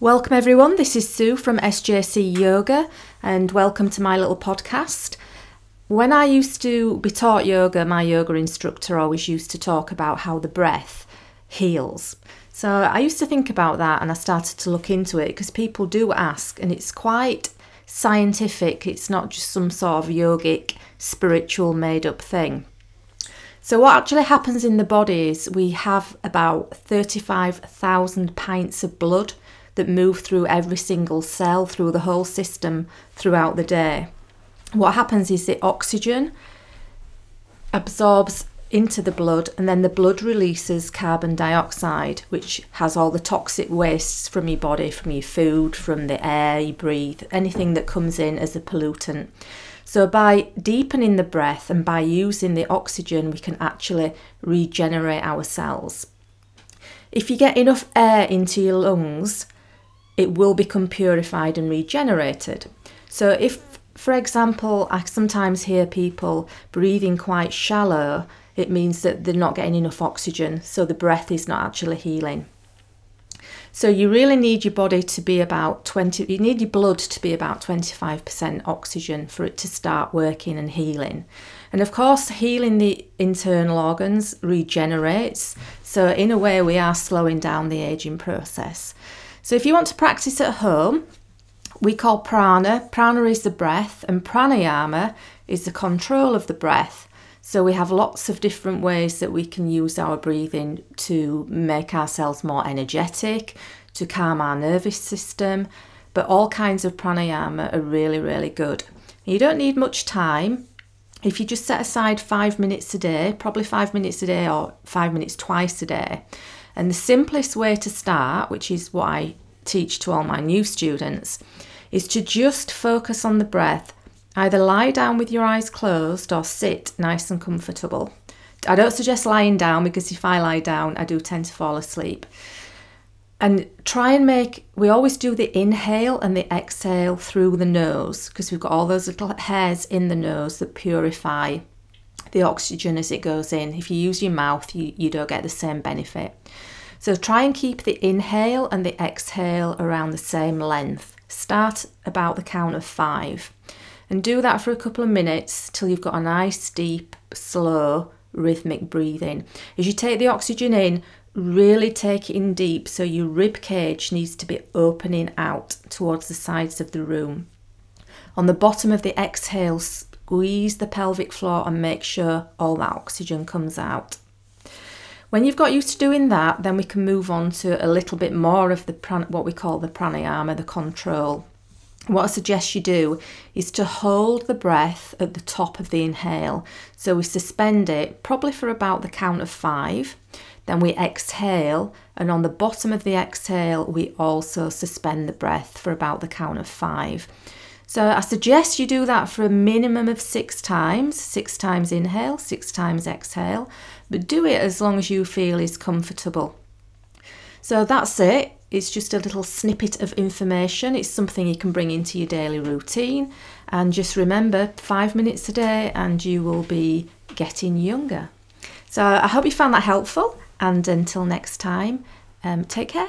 Welcome, everyone. This is Sue from SJC Yoga, and welcome to my little podcast. When I used to be taught yoga, my yoga instructor always used to talk about how the breath heals. So I used to think about that and I started to look into it because people do ask, and it's quite scientific. It's not just some sort of yogic, spiritual, made up thing. So, what actually happens in the body is we have about 35,000 pints of blood that move through every single cell, through the whole system throughout the day. What happens is the oxygen absorbs into the blood and then the blood releases carbon dioxide which has all the toxic wastes from your body from your food from the air you breathe anything that comes in as a pollutant so by deepening the breath and by using the oxygen we can actually regenerate our cells if you get enough air into your lungs it will become purified and regenerated. So, if, for example, I sometimes hear people breathing quite shallow, it means that they're not getting enough oxygen, so the breath is not actually healing. So, you really need your body to be about 20, you need your blood to be about 25% oxygen for it to start working and healing. And of course, healing the internal organs regenerates. So, in a way, we are slowing down the aging process. So if you want to practice at home, we call prana. Prana is the breath, and pranayama is the control of the breath. So we have lots of different ways that we can use our breathing to make ourselves more energetic, to calm our nervous system. But all kinds of pranayama are really, really good. You don't need much time. If you just set aside five minutes a day, probably five minutes a day or five minutes twice a day, and the simplest way to start, which is what I teach to all my new students, is to just focus on the breath. Either lie down with your eyes closed or sit nice and comfortable. I don't suggest lying down because if I lie down, I do tend to fall asleep. And try and make, we always do the inhale and the exhale through the nose because we've got all those little hairs in the nose that purify the oxygen as it goes in. If you use your mouth, you, you don't get the same benefit. So try and keep the inhale and the exhale around the same length. Start about the count of five and do that for a couple of minutes till you've got a nice, deep, slow, rhythmic breathing. As you take the oxygen in, really take it in deep so your rib cage needs to be opening out towards the sides of the room. On the bottom of the exhale, squeeze the pelvic floor and make sure all that oxygen comes out. When you've got used to doing that, then we can move on to a little bit more of the what we call the pranayama, the control. What I suggest you do is to hold the breath at the top of the inhale. So we suspend it probably for about the count of five. Then we exhale, and on the bottom of the exhale, we also suspend the breath for about the count of five. So I suggest you do that for a minimum of six times six times inhale, six times exhale, but do it as long as you feel is comfortable. So that's it. It's just a little snippet of information. It's something you can bring into your daily routine. And just remember five minutes a day, and you will be getting younger. So I hope you found that helpful. And until next time, um, take care.